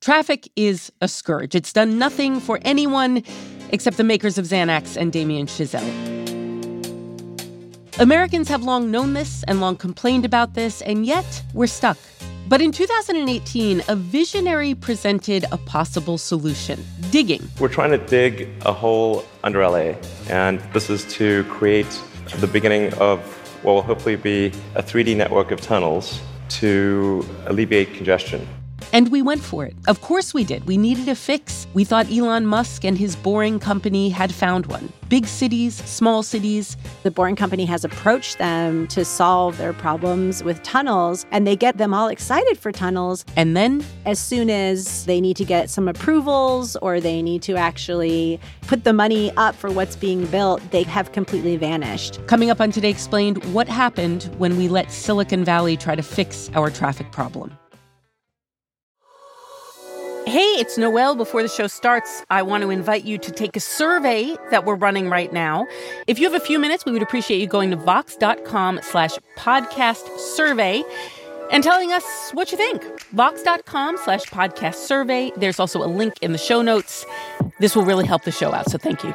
Traffic is a scourge. It's done nothing for anyone except the makers of Xanax and Damien Chazelle. Americans have long known this and long complained about this, and yet we're stuck. But in 2018, a visionary presented a possible solution digging. We're trying to dig a hole under LA, and this is to create the beginning of what will hopefully be a 3D network of tunnels to alleviate congestion. And we went for it. Of course we did. We needed a fix. We thought Elon Musk and his boring company had found one. Big cities, small cities. The boring company has approached them to solve their problems with tunnels, and they get them all excited for tunnels. And then, as soon as they need to get some approvals or they need to actually put the money up for what's being built, they have completely vanished. Coming up on Today Explained, what happened when we let Silicon Valley try to fix our traffic problem? Hey, it's Noel. Before the show starts, I want to invite you to take a survey that we're running right now. If you have a few minutes, we would appreciate you going to vox.com slash podcast survey and telling us what you think. Vox.com slash podcast survey. There's also a link in the show notes. This will really help the show out, so thank you.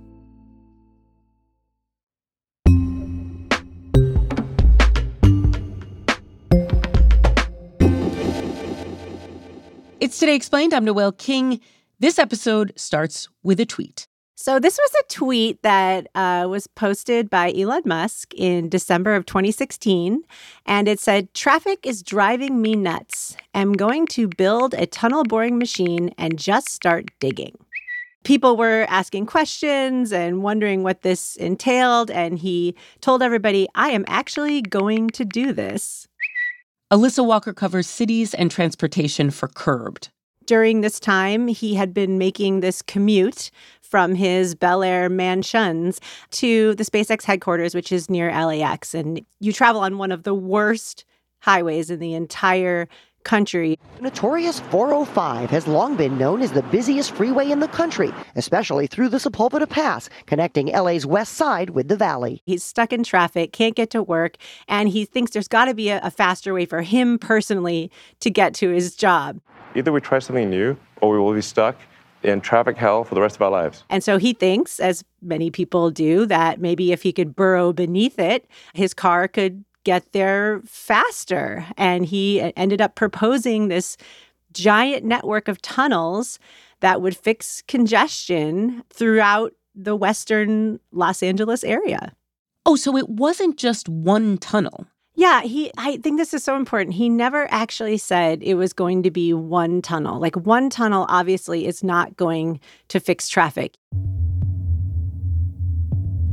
It's Today Explained. I'm Noel King. This episode starts with a tweet. So, this was a tweet that uh, was posted by Elon Musk in December of 2016. And it said, Traffic is driving me nuts. I'm going to build a tunnel boring machine and just start digging. People were asking questions and wondering what this entailed. And he told everybody, I am actually going to do this. Alissa Walker covers cities and transportation for Curbed. During this time, he had been making this commute from his Bel Air mansions to the SpaceX headquarters, which is near LAX. And you travel on one of the worst highways in the entire country. Notorious 405 has long been known as the busiest freeway in the country, especially through the Sepulveda Pass, connecting LA's west side with the valley. He's stuck in traffic, can't get to work, and he thinks there's got to be a, a faster way for him personally to get to his job. Either we try something new or we will be stuck in traffic hell for the rest of our lives. And so he thinks, as many people do, that maybe if he could burrow beneath it, his car could get there faster. And he ended up proposing this giant network of tunnels that would fix congestion throughout the western Los Angeles area. Oh, so it wasn't just one tunnel. Yeah, he I think this is so important. He never actually said it was going to be one tunnel. Like one tunnel obviously is not going to fix traffic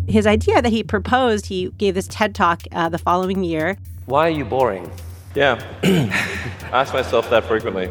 his idea that he proposed, he gave this TED talk uh, the following year. Why are you boring? Yeah, ask myself that frequently.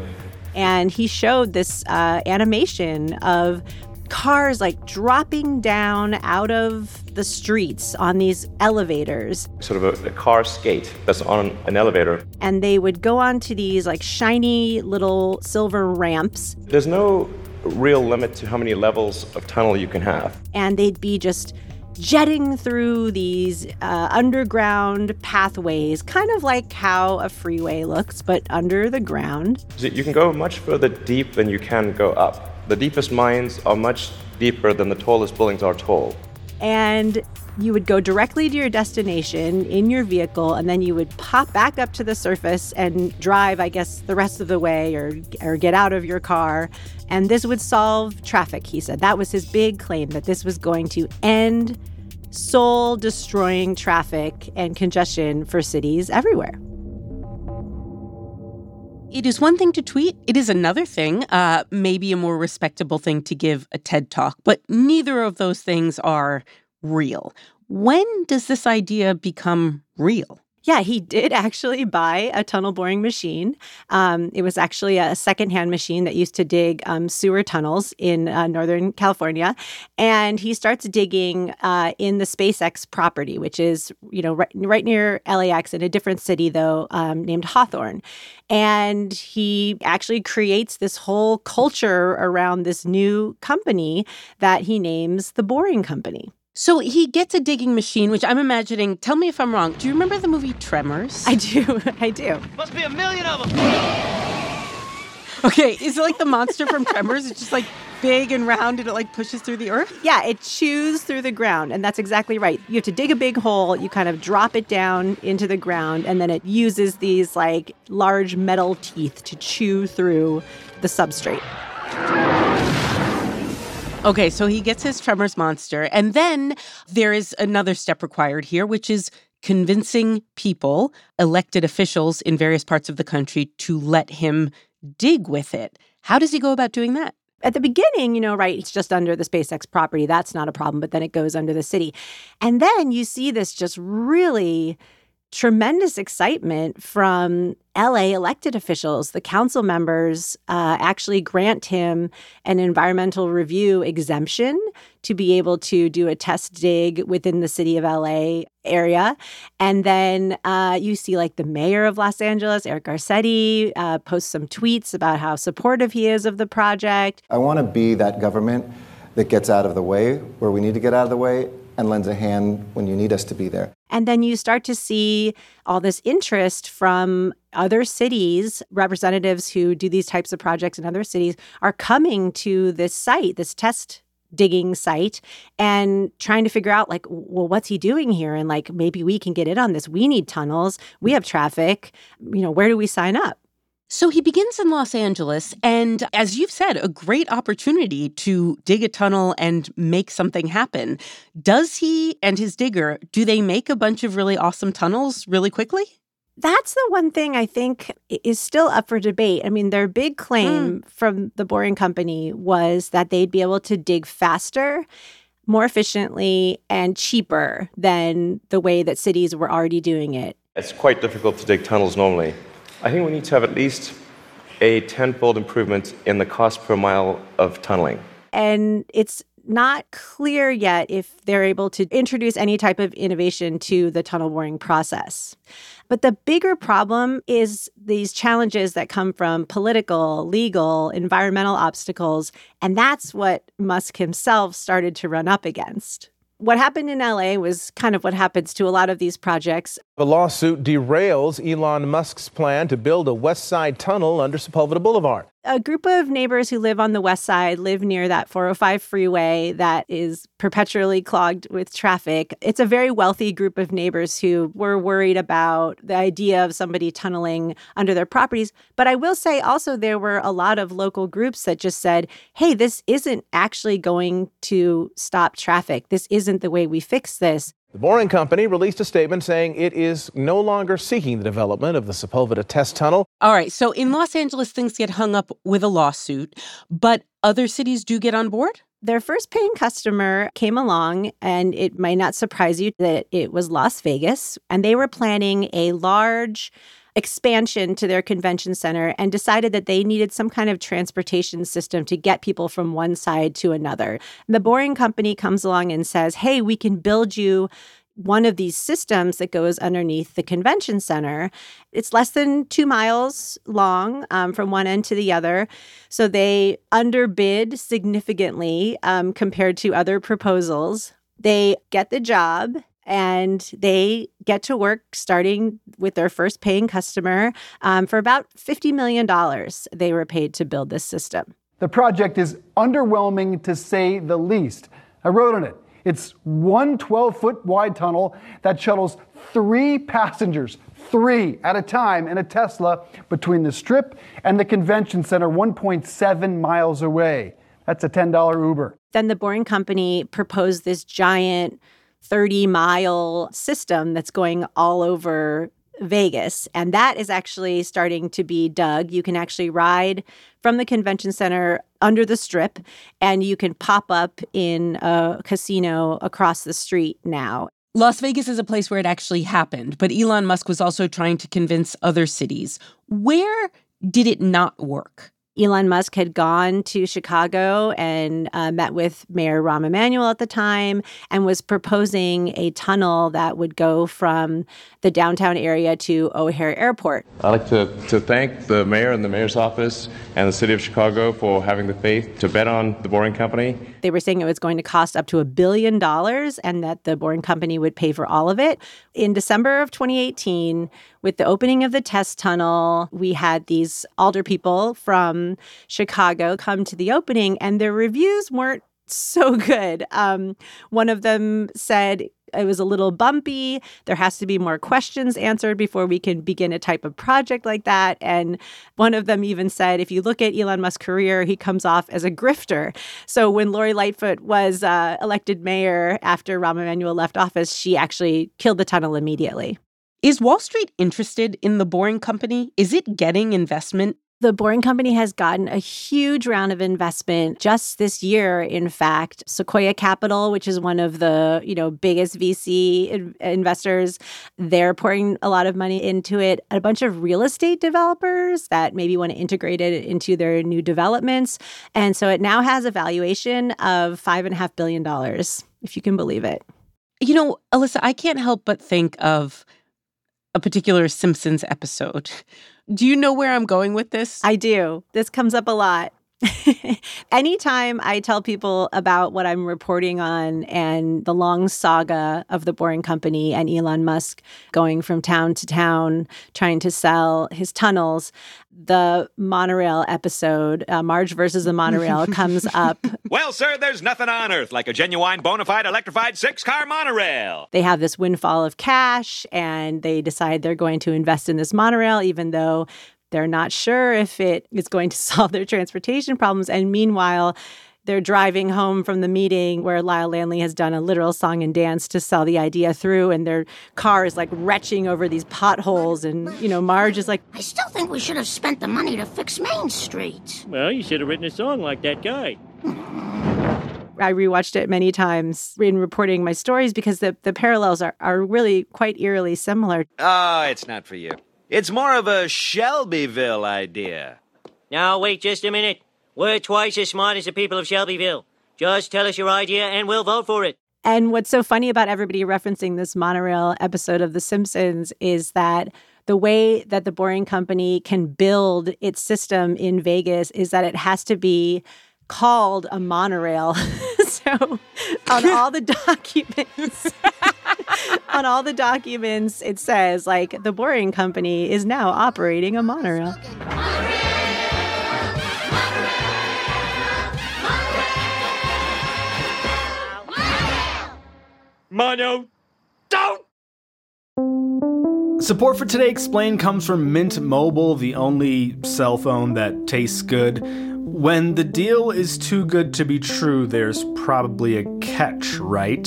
And he showed this uh, animation of cars like dropping down out of the streets on these elevators. Sort of a, a, car skate that's on an elevator. And they would go onto these like shiny little silver ramps. There's no real limit to how many levels of tunnel you can have. And they'd be just jetting through these uh, underground pathways, kind of like how a freeway looks, but under the ground. You can go much further deep than you can go up. The deepest mines are much deeper than the tallest buildings are tall. And you would go directly to your destination in your vehicle, and then you would pop back up to the surface and drive, I guess, the rest of the way or, or get out of your car. And this would solve traffic, he said. That was his big claim that this was going to end soul destroying traffic and congestion for cities everywhere. It is one thing to tweet. It is another thing, uh, maybe a more respectable thing to give a TED talk, but neither of those things are real. when does this idea become real? Yeah, he did actually buy a tunnel boring machine. Um, it was actually a secondhand machine that used to dig um, sewer tunnels in uh, Northern California. And he starts digging uh, in the SpaceX property, which is, you know, right, right near LAX in a different city, though, um, named Hawthorne. And he actually creates this whole culture around this new company that he names the Boring Company. So he gets a digging machine, which I'm imagining. Tell me if I'm wrong. Do you remember the movie Tremors? I do. I do. Must be a million of them. Okay, is it like the monster from Tremors? It's just like big and round and it like pushes through the earth? Yeah, it chews through the ground. And that's exactly right. You have to dig a big hole, you kind of drop it down into the ground, and then it uses these like large metal teeth to chew through the substrate. Okay, so he gets his Tremors monster. And then there is another step required here, which is convincing people, elected officials in various parts of the country, to let him dig with it. How does he go about doing that? At the beginning, you know, right, it's just under the SpaceX property. That's not a problem, but then it goes under the city. And then you see this just really tremendous excitement from LA elected officials. The council members uh, actually grant him an environmental review exemption to be able to do a test dig within the city of LA area. And then uh, you see, like, the mayor of Los Angeles, Eric Garcetti, uh, post some tweets about how supportive he is of the project. I want to be that government that gets out of the way where we need to get out of the way and lends a hand when you need us to be there. And then you start to see all this interest from other cities, representatives who do these types of projects in other cities are coming to this site, this test digging site and trying to figure out like well what's he doing here? And like maybe we can get in on this. We need tunnels. We have traffic. You know where do we sign up so he begins in Los Angeles, and as you've said, a great opportunity to dig a tunnel and make something happen. Does he and his digger, do they make a bunch of really awesome tunnels really quickly? That's the one thing I think is still up for debate. I mean, their big claim mm. from the Boring Company was that they'd be able to dig faster more efficiently and cheaper than the way that cities were already doing it. It's quite difficult to dig tunnels normally. I think we need to have at least a tenfold improvement in the cost per mile of tunneling. And it's not clear yet if they're able to introduce any type of innovation to the tunnel boring process. But the bigger problem is these challenges that come from political, legal, environmental obstacles. And that's what Musk himself started to run up against. What happened in LA was kind of what happens to a lot of these projects. The lawsuit derails Elon Musk's plan to build a West Side tunnel under Sepulveda Boulevard. A group of neighbors who live on the West Side live near that 405 freeway that is perpetually clogged with traffic. It's a very wealthy group of neighbors who were worried about the idea of somebody tunneling under their properties. But I will say also, there were a lot of local groups that just said, hey, this isn't actually going to stop traffic. This isn't the way we fix this. The Boring Company released a statement saying it is no longer seeking the development of the Sepulveda test tunnel. All right, so in Los Angeles, things get hung up with a lawsuit, but other cities do get on board? Their first paying customer came along, and it might not surprise you that it was Las Vegas, and they were planning a large expansion to their convention center and decided that they needed some kind of transportation system to get people from one side to another. The Boring Company comes along and says, Hey, we can build you one of these systems that goes underneath the convention center. It's less than two miles long um, from one end to the other. So they underbid significantly um, compared to other proposals. They get the job and they get to work starting with their first paying customer um, for about $50 million. They were paid to build this system. The project is underwhelming to say the least. I wrote on it. It's one 12 foot wide tunnel that shuttles three passengers, three at a time, in a Tesla between the strip and the convention center, 1.7 miles away. That's a $10 Uber. Then the Boring Company proposed this giant 30 mile system that's going all over Vegas. And that is actually starting to be dug. You can actually ride from the convention center under the strip, and you can pop up in a casino across the street now. Las Vegas is a place where it actually happened, but Elon Musk was also trying to convince other cities. Where did it not work? Elon Musk had gone to Chicago and uh, met with Mayor Rahm Emanuel at the time and was proposing a tunnel that would go from the downtown area to O'Hare Airport. I'd like to, to thank the mayor and the mayor's office and the city of Chicago for having the faith to bet on the Boring Company. They were saying it was going to cost up to a billion dollars and that the Boring Company would pay for all of it. In December of 2018, with the opening of the test tunnel, we had these alder people from Chicago come to the opening, and their reviews weren't so good. Um, one of them said it was a little bumpy. There has to be more questions answered before we can begin a type of project like that. And one of them even said, if you look at Elon Musk's career, he comes off as a grifter. So when Lori Lightfoot was uh, elected mayor after Rahm Emanuel left office, she actually killed the tunnel immediately. Is Wall Street interested in the Boring Company? Is it getting investment? The Boring Company has gotten a huge round of investment just this year. In fact, Sequoia Capital, which is one of the you know biggest VC in- investors, they're pouring a lot of money into it. A bunch of real estate developers that maybe want to integrate it into their new developments, and so it now has a valuation of five and a half billion dollars, if you can believe it. You know, Alissa, I can't help but think of a particular Simpsons episode. Do you know where I'm going with this? I do. This comes up a lot. Anytime I tell people about what I'm reporting on and the long saga of the Boring Company and Elon Musk going from town to town trying to sell his tunnels, the monorail episode, uh, Marge versus the monorail, comes up. Well, sir, there's nothing on earth like a genuine bona fide electrified six car monorail. They have this windfall of cash and they decide they're going to invest in this monorail, even though they're not sure if it is going to solve their transportation problems. And meanwhile, they're driving home from the meeting where Lyle Lanley has done a literal song and dance to sell the idea through, and their car is like retching over these potholes. And, you know, Marge is like, I still think we should have spent the money to fix Main Street. Well, you should have written a song like that guy. I rewatched it many times in reporting my stories because the, the parallels are, are really quite eerily similar. Oh, it's not for you. It's more of a Shelbyville idea. Now, wait just a minute. We're twice as smart as the people of Shelbyville. Just tell us your idea and we'll vote for it. And what's so funny about everybody referencing this monorail episode of The Simpsons is that the way that the Boring Company can build its system in Vegas is that it has to be called a monorail. so on all the documents, on all the documents, it says like the Boring Company is now operating a monorail. Mono, don't! Support for Today Explained comes from Mint Mobile, the only cell phone that tastes good. When the deal is too good to be true, there's probably a catch, right?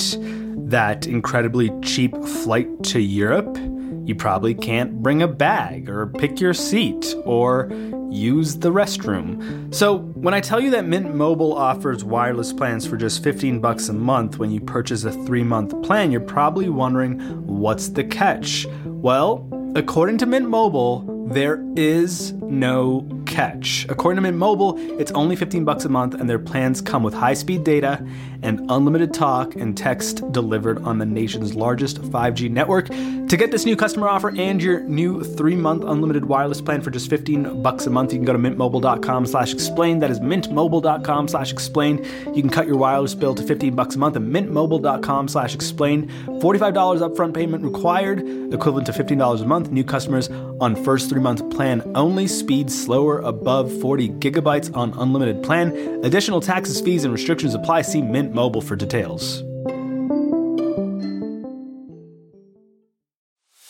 That incredibly cheap flight to Europe? You probably can't bring a bag, or pick your seat, or use the restroom. So, when I tell you that Mint Mobile offers wireless plans for just 15 bucks a month when you purchase a 3-month plan, you're probably wondering what's the catch? Well, according to Mint Mobile, there is no catch. According to Mint Mobile, it's only 15 bucks a month and their plans come with high-speed data and unlimited talk and text delivered on the nation's largest 5G network. To get this new customer offer and your new 3-month unlimited wireless plan for just 15 bucks a month, you can go to mintmobile.com/explain. That is mintmobile.com/explain. You can cut your wireless bill to 15 bucks a month at mintmobile.com/explain. $45 upfront payment required, equivalent to $15 a month. New customers on first 3-month plan only. Speed slower above 40 gigabytes on unlimited plan. Additional taxes, fees, and restrictions apply. See Mint Mobile for details.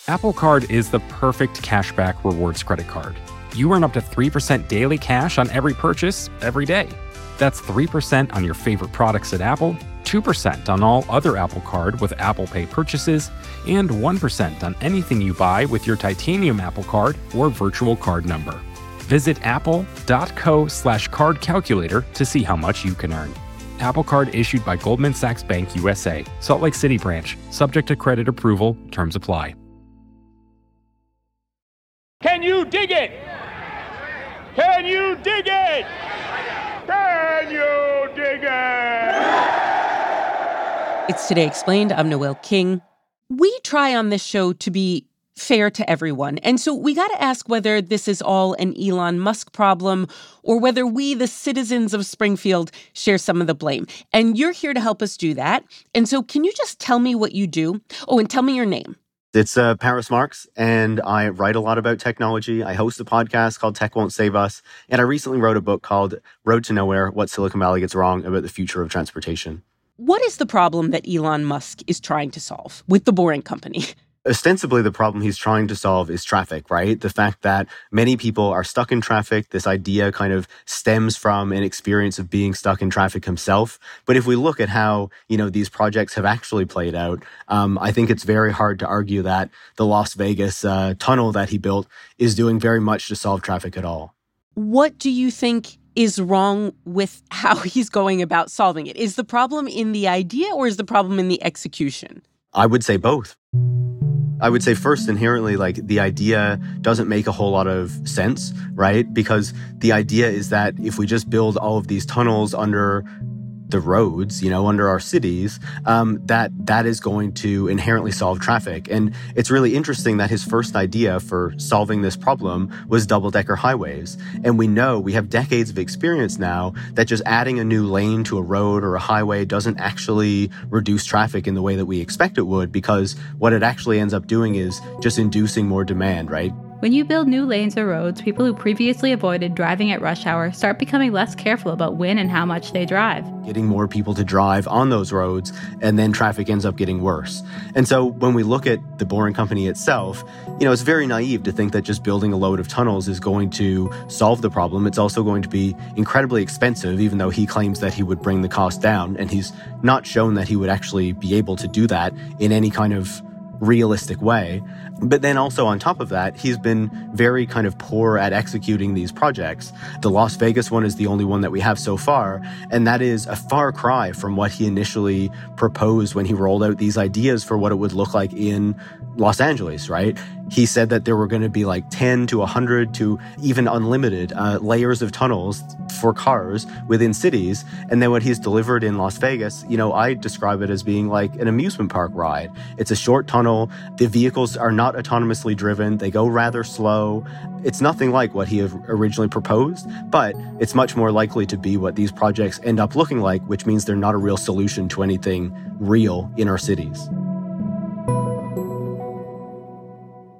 Apple Card is the perfect cashback rewards credit card. You earn up to 3% daily cash on every purchase every day. That's 3% on your favorite products at Apple, 2% on all other Apple Card with Apple Pay purchases, and 1% on anything you buy with your titanium Apple Card or virtual card number. Visit apple.co slash card calculator to see how much you can earn. Apple Card issued by Goldman Sachs Bank USA, Salt Lake City branch, subject to credit approval, terms apply. Can you dig it? Can you dig it? Can you dig it? It's Today Explained. I'm Noel King. We try on this show to be fair to everyone. And so we got to ask whether this is all an Elon Musk problem or whether we, the citizens of Springfield, share some of the blame. And you're here to help us do that. And so can you just tell me what you do? Oh, and tell me your name. It's uh, Paris Marx, and I write a lot about technology. I host a podcast called Tech Won't Save Us, and I recently wrote a book called Road to Nowhere What Silicon Valley Gets Wrong About the Future of Transportation. What is the problem that Elon Musk is trying to solve with the Boring Company? ostensibly the problem he's trying to solve is traffic, right? The fact that many people are stuck in traffic. This idea kind of stems from an experience of being stuck in traffic himself. But if we look at how, you know, these projects have actually played out, um, I think it's very hard to argue that the Las Vegas uh, tunnel that he built is doing very much to solve traffic at all. What do you think is wrong with how he's going about solving it? Is the problem in the idea or is the problem in the execution? I would say both. I would say first inherently like the idea doesn't make a whole lot of sense, right? Because the idea is that if we just build all of these tunnels under the roads, you know, under our cities, um, that that is going to inherently solve traffic. And it's really interesting that his first idea for solving this problem was double decker highways. And we know we have decades of experience now that just adding a new lane to a road or a highway doesn't actually reduce traffic in the way that we expect it would, because what it actually ends up doing is just inducing more demand, right? When you build new lanes or roads, people who previously avoided driving at rush hour start becoming less careful about when and how much they drive. Getting more people to drive on those roads, and then traffic ends up getting worse. And so when we look at the Boring Company itself, you know, it's very naive to think that just building a load of tunnels is going to solve the problem. It's also going to be incredibly expensive, even though he claims that he would bring the cost down. And he's not shown that he would actually be able to do that in any kind of realistic way. But then also on top of that, he's been very kind of poor at executing these projects. The Las Vegas one is the only one that we have so far, and that is a far cry from what he initially proposed when he rolled out these ideas for what it would look like in Los Angeles, right? He said that there were going to be like 10 to 100 to even unlimited uh, layers of tunnels for cars within cities. And then what he's delivered in Las Vegas, you know, I describe it as being like an amusement park ride. It's a short tunnel. The vehicles are not autonomously driven. They go rather slow. It's nothing like what he originally proposed, but it's much more likely to be what these projects end up looking like, which means they're not a real solution to anything real in our cities.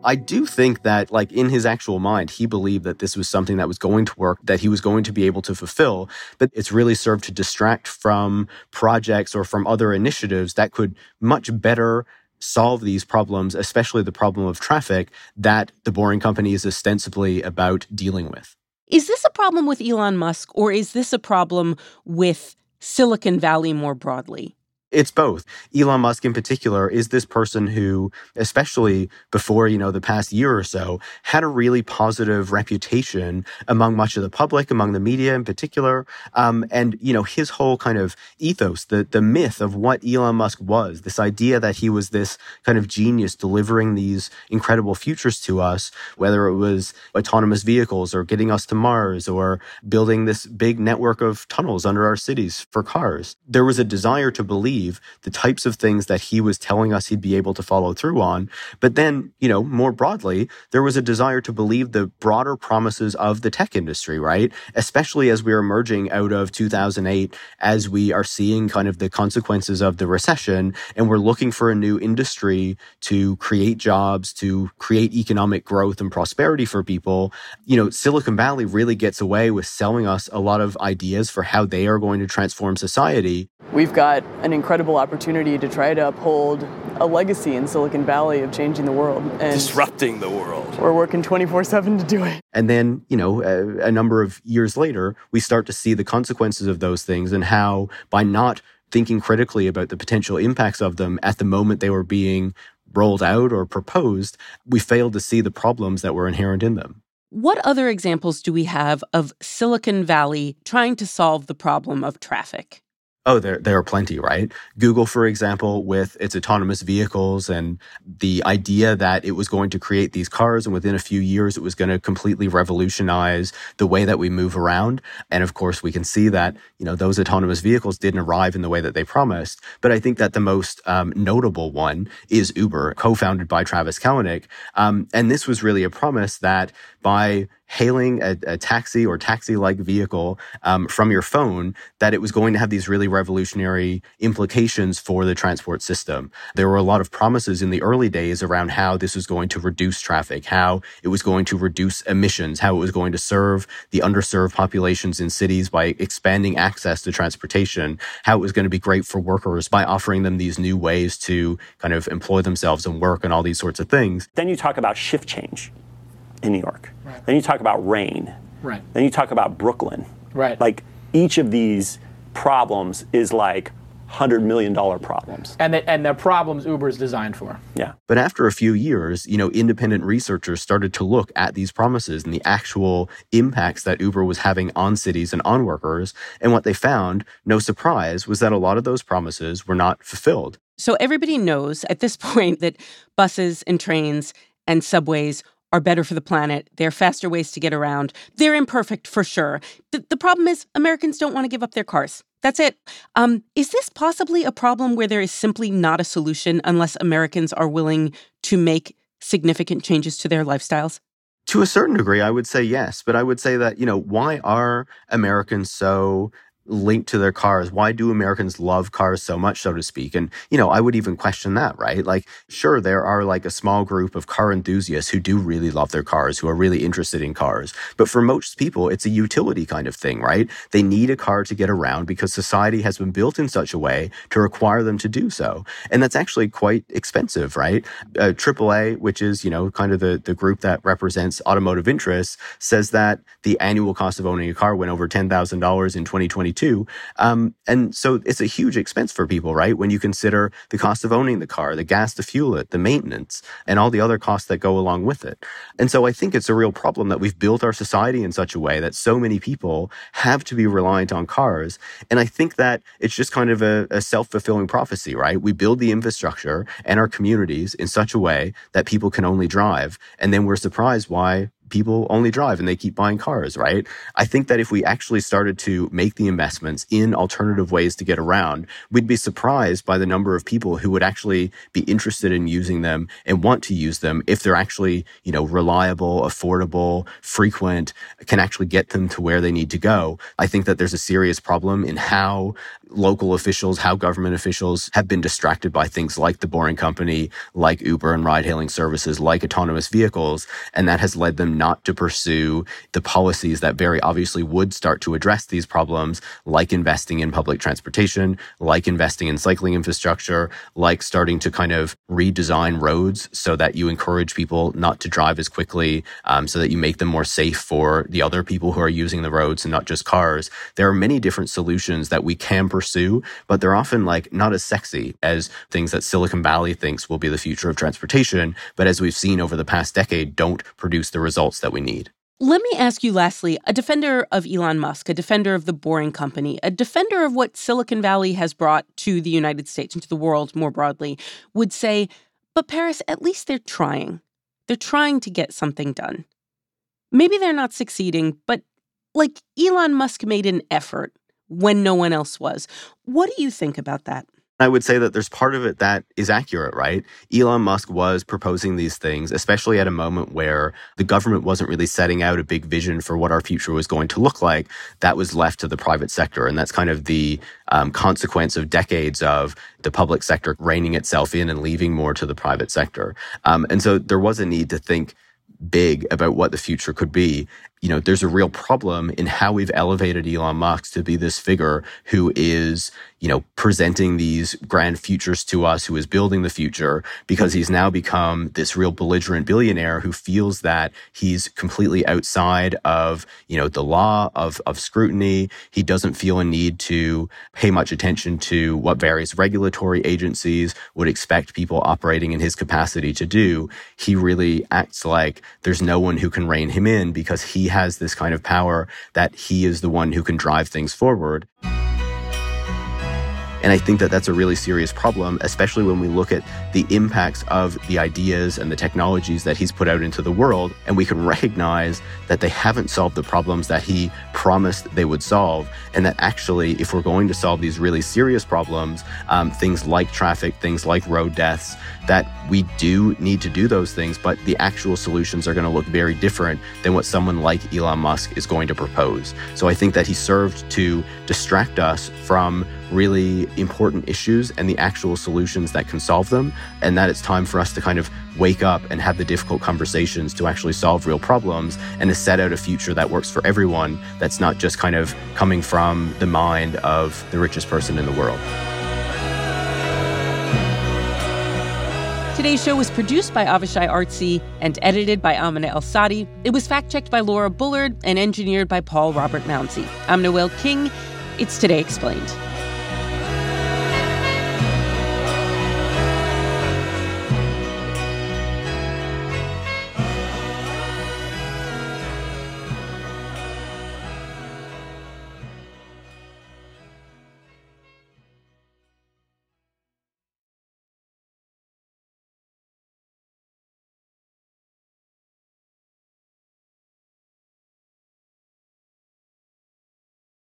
I do think that, like, in his actual mind, he believed that this was something that was going to work, that he was going to be able to fulfill, but it's really served to distract from projects or from other initiatives that could much better solve these problems, especially the problem of traffic that the Boring Company is ostensibly about dealing with. Is this a problem with Elon Musk, or is this a problem with Silicon Valley more broadly? It's both. Elon Musk in particular is this person who, especially before, you know, the past year or so, had a really positive reputation among much of the public, among the media in particular. Um, and, you know, his whole kind of ethos, the, the myth of what Elon Musk was, this idea that he was this kind of genius delivering these incredible futures to us, whether it was autonomous vehicles or getting us to Mars or building this big network of tunnels under our cities for cars. There was a desire to believe believe the types of things that he was telling us he'd be able to follow through on. But then, you know, more broadly, there was a desire to believe the broader promises of the tech industry, right? Especially as we're emerging out of 2008, as we are seeing kind of the consequences of the recession and we're looking for a new industry to create jobs, to create economic growth and prosperity for people. You know, Silicon Valley really gets away with selling us a lot of ideas for how they are going to transform society. We've got an incredible opportunity to try to uphold a legacy in Silicon Valley of changing the world and disrupting the world. We're working 24 7 to do it. And then, you know, a, a number of years later, we start to see the consequences of those things and how by not thinking critically about the potential impacts of them at the moment they were being rolled out or proposed, we failed to see the problems that were inherent in them. What other examples do we have of Silicon Valley trying to solve the problem of traffic? Oh, there there are plenty, right? Google, for example, with its autonomous vehicles and the idea that it was going to create these cars and within a few years it was going to completely revolutionize the way that we move around. And of course, we can see that, you know, those autonomous vehicles didn't arrive in the way that they promised. But I think that the most um, notable one is Uber, co-founded by Travis Kalanick. Um, and this was really a promise that by hailing a, a taxi or taxi-like vehicle um, from your phone, that it was going to have these really revolutionary implications for the transport system. There were a lot of promises in the early days around how this was going to reduce traffic, how it was going to reduce emissions, how it was going to serve the underserved populations in cities by expanding access to transportation, how it was going to be great for workers by offering them these new ways to kind of employ themselves and work and all these sorts of things. Then you talk about shift change in New York. Right. Then you talk about rain. Right. Then you talk about Brooklyn. Right. Like each of these problems is like hundred million dollar problems. And the, and the problems Uber is designed for. Yeah. But after a few years, you know, independent researchers started to look at these promises and the actual impacts that Uber was having on cities and on workers. And what they found, no surprise, was that a lot of those promises were not fulfilled. So everybody knows at this point that buses and trains and subways are better for the planet. They're faster ways to get around. They're imperfect for sure. The, the problem is Americans don't want to give up their cars. That's it. Um, is this possibly a problem where there is simply not a solution unless Americans are willing to make significant changes to their lifestyles? To a certain degree, I would say yes. But I would say that, you know, why are Americans so linked to their cars. Why do Americans love cars so much, so to speak? And, you know, I would even question that, right? Like, sure, there are like a small group of car enthusiasts who do really love their cars, who are really interested in cars. But for most people, it's a utility kind of thing, right? They need a car to get around because society has been built in such a way to require them to do so. And that's actually quite expensive, right? Uh, AAA, which is, you know, kind of the, the group that represents automotive interests, says that the annual cost of owning a car went over $10,000 in 2020 too. Um, and so it's a huge expense for people, right? When you consider the cost of owning the car, the gas to fuel it, the maintenance, and all the other costs that go along with it. And so I think it's a real problem that we've built our society in such a way that so many people have to be reliant on cars. And I think that it's just kind of a, a self fulfilling prophecy, right? We build the infrastructure and our communities in such a way that people can only drive. And then we're surprised why people only drive and they keep buying cars, right? I think that if we actually started to make the investments in alternative ways to get around, we'd be surprised by the number of people who would actually be interested in using them and want to use them if they're actually, you know, reliable, affordable, frequent, can actually get them to where they need to go. I think that there's a serious problem in how local officials, how government officials have been distracted by things like the Boring Company, like Uber and ride hailing services, like autonomous vehicles. And that has led them not to pursue the policies that very obviously would start to address these problems, like investing in public transportation, like investing in cycling infrastructure, like starting to kind of redesign roads so that you encourage people not to drive as quickly, um, so that you make them more safe for the other people who are using the roads and not just cars. There are many different solutions that we can pursue, but they're often like not as sexy as things that Silicon Valley thinks will be the future of transportation. But as we've seen over the past decade, don't produce the results that we need. Let me ask you lastly a defender of Elon Musk, a defender of the Boring Company, a defender of what Silicon Valley has brought to the United States and to the world more broadly, would say, but Paris, at least they're trying. They're trying to get something done. Maybe they're not succeeding, but like Elon Musk made an effort when no one else was. What do you think about that? I would say that there's part of it that is accurate, right? Elon Musk was proposing these things, especially at a moment where the government wasn't really setting out a big vision for what our future was going to look like. That was left to the private sector. And that's kind of the um, consequence of decades of the public sector reining itself in and leaving more to the private sector. Um, and so there was a need to think big about what the future could be you know, there's a real problem in how we've elevated Elon Musk to be this figure who is, you know, presenting these grand futures to us, who is building the future because he's now become this real belligerent billionaire who feels that he's completely outside of, you know, the law of, of scrutiny. He doesn't feel a need to pay much attention to what various regulatory agencies would expect people operating in his capacity to do. He really acts like there's no one who can rein him in because he has this kind of power that he is the one who can drive things forward. And I think that that's a really serious problem, especially when we look at the impacts of the ideas and the technologies that he's put out into the world. And we can recognize that they haven't solved the problems that he promised they would solve. And that actually, if we're going to solve these really serious problems, um, things like traffic, things like road deaths, that we do need to do those things, but the actual solutions are going to look very different than what someone like Elon Musk is going to propose. So I think that he served to distract us from really important issues and the actual solutions that can solve them, and that it's time for us to kind of wake up and have the difficult conversations to actually solve real problems and to set out a future that works for everyone that's not just kind of coming from the mind of the richest person in the world. Today's show was produced by Avishay Artsy and edited by Amina Al-Sadi. It was fact checked by Laura Bullard and engineered by Paul Robert Mounsey. I'm Noel King. It's Today Explained.